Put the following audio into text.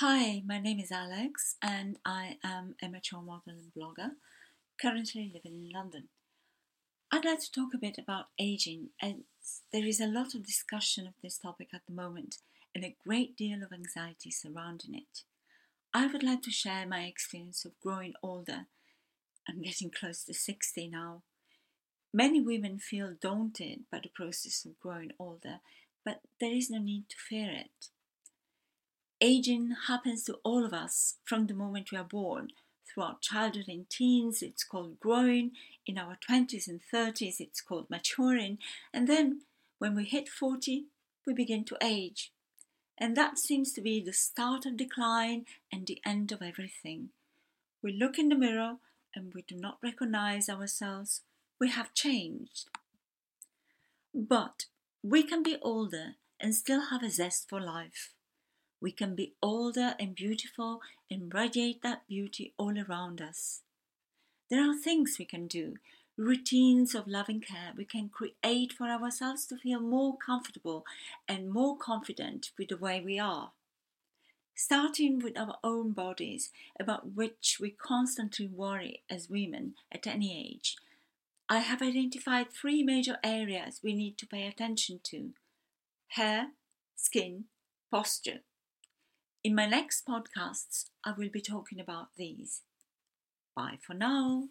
Hi, my name is Alex and I am a mature model and blogger, currently living in London. I'd like to talk a bit about aging as there is a lot of discussion of this topic at the moment and a great deal of anxiety surrounding it. I would like to share my experience of growing older. I'm getting close to 60 now. Many women feel daunted by the process of growing older, but there is no need to fear it. Aging happens to all of us from the moment we are born. Throughout childhood and teens, it's called growing. In our 20s and 30s, it's called maturing. And then when we hit 40, we begin to age. And that seems to be the start of decline and the end of everything. We look in the mirror and we do not recognize ourselves. We have changed. But we can be older and still have a zest for life. We can be older and beautiful and radiate that beauty all around us. There are things we can do, routines of loving care we can create for ourselves to feel more comfortable and more confident with the way we are. Starting with our own bodies, about which we constantly worry as women at any age, I have identified three major areas we need to pay attention to hair, skin, posture. In my next podcasts, I will be talking about these. Bye for now.